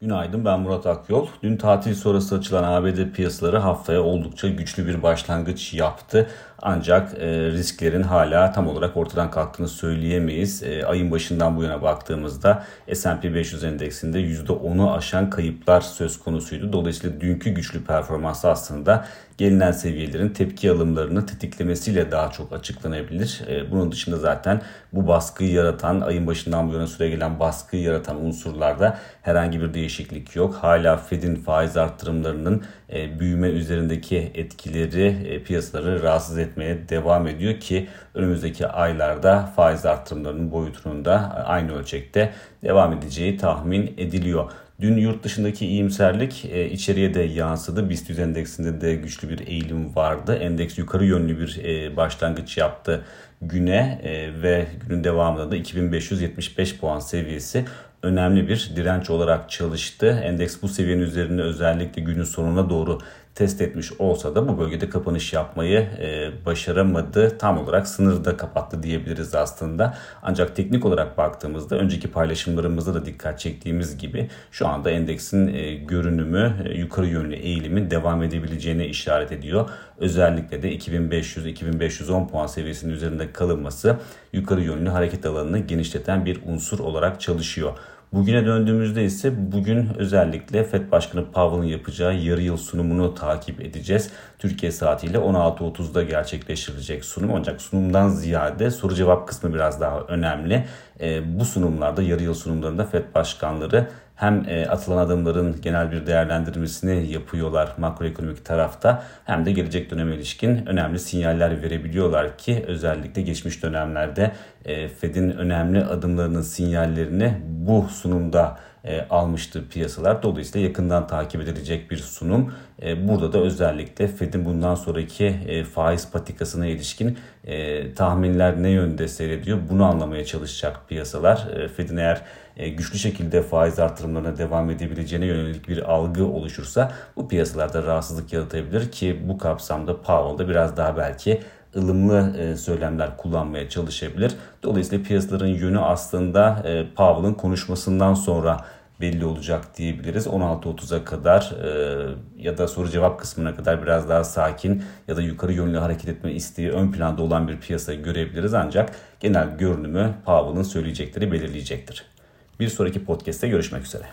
Günaydın ben Murat Akyol. Dün tatil sonrası açılan ABD piyasaları haftaya oldukça güçlü bir başlangıç yaptı. Ancak e, risklerin hala tam olarak ortadan kalktığını söyleyemeyiz. E, ayın başından bu yana baktığımızda S&P 500 endeksinde %10'u aşan kayıplar söz konusuydu. Dolayısıyla dünkü güçlü performans aslında gelinen seviyelerin tepki alımlarını tetiklemesiyle daha çok açıklanabilir. E, bunun dışında zaten bu baskıyı yaratan, ayın başından bu yana süre gelen baskıyı yaratan unsurlarda herhangi bir değişiklik yok. Hala Fed'in faiz arttırımlarının e, büyüme üzerindeki etkileri e, piyasaları rahatsız etmeye devam ediyor ki önümüzdeki aylarda faiz arttırımlarının boyutunun da aynı ölçekte devam edeceği tahmin ediliyor. Dün yurt dışındaki iyimserlik e, içeriye de yansıdı. BIST 100 endeksinde de güçlü bir eğilim vardı. Endeks yukarı yönlü bir e, başlangıç yaptı güne e, ve günün devamında da 2575 puan seviyesi önemli bir direnç olarak çalıştı. Endeks bu seviyenin üzerinde özellikle günün sonuna doğru test etmiş olsa da bu bölgede kapanış yapmayı e, başaramadı. Tam olarak sınırda kapattı diyebiliriz aslında. Ancak teknik olarak baktığımızda önceki paylaşımlarımızda da dikkat çektiğimiz gibi şu anda endeksin e, görünümü e, yukarı yönlü eğilimin devam edebileceğine işaret ediyor. Özellikle de 2500-2510 puan seviyesinin üzerinde kalınması yukarı yönlü hareket alanını genişleten bir unsur olarak çalışıyor. Bugüne döndüğümüzde ise bugün özellikle FED Başkanı Powell'ın yapacağı yarı yıl sunumunu takip edeceğiz. Türkiye saatiyle 16.30'da gerçekleştirilecek sunum ancak sunumdan ziyade soru cevap kısmı biraz daha önemli. E, bu sunumlarda yarı yıl sunumlarında FED başkanları hem e, atılan adımların genel bir değerlendirmesini yapıyorlar makroekonomik tarafta hem de gelecek döneme ilişkin önemli sinyaller verebiliyorlar ki özellikle geçmiş dönemlerde e, Fed'in önemli adımlarının sinyallerini bu sunumda e, almıştı piyasalar. Dolayısıyla yakından takip edilecek bir sunum. E, burada da özellikle Fed'in bundan sonraki e, faiz patikasına ilişkin e, tahminler ne yönde seyrediyor bunu anlamaya çalışacak piyasalar. E, Fed'in eğer e, güçlü şekilde faiz artırımlarına devam edebileceğine yönelik bir algı oluşursa bu piyasalarda rahatsızlık yaratabilir ki bu kapsamda Powell da biraz daha belki ılımlı e, söylemler kullanmaya çalışabilir. Dolayısıyla piyasaların yönü aslında e, Powell'ın konuşmasından sonra belli olacak diyebiliriz. 16.30'a kadar e, ya da soru cevap kısmına kadar biraz daha sakin ya da yukarı yönlü hareket etme isteği ön planda olan bir piyasa görebiliriz. Ancak genel görünümü Powell'ın söyleyecekleri belirleyecektir. Bir sonraki podcast'te görüşmek üzere.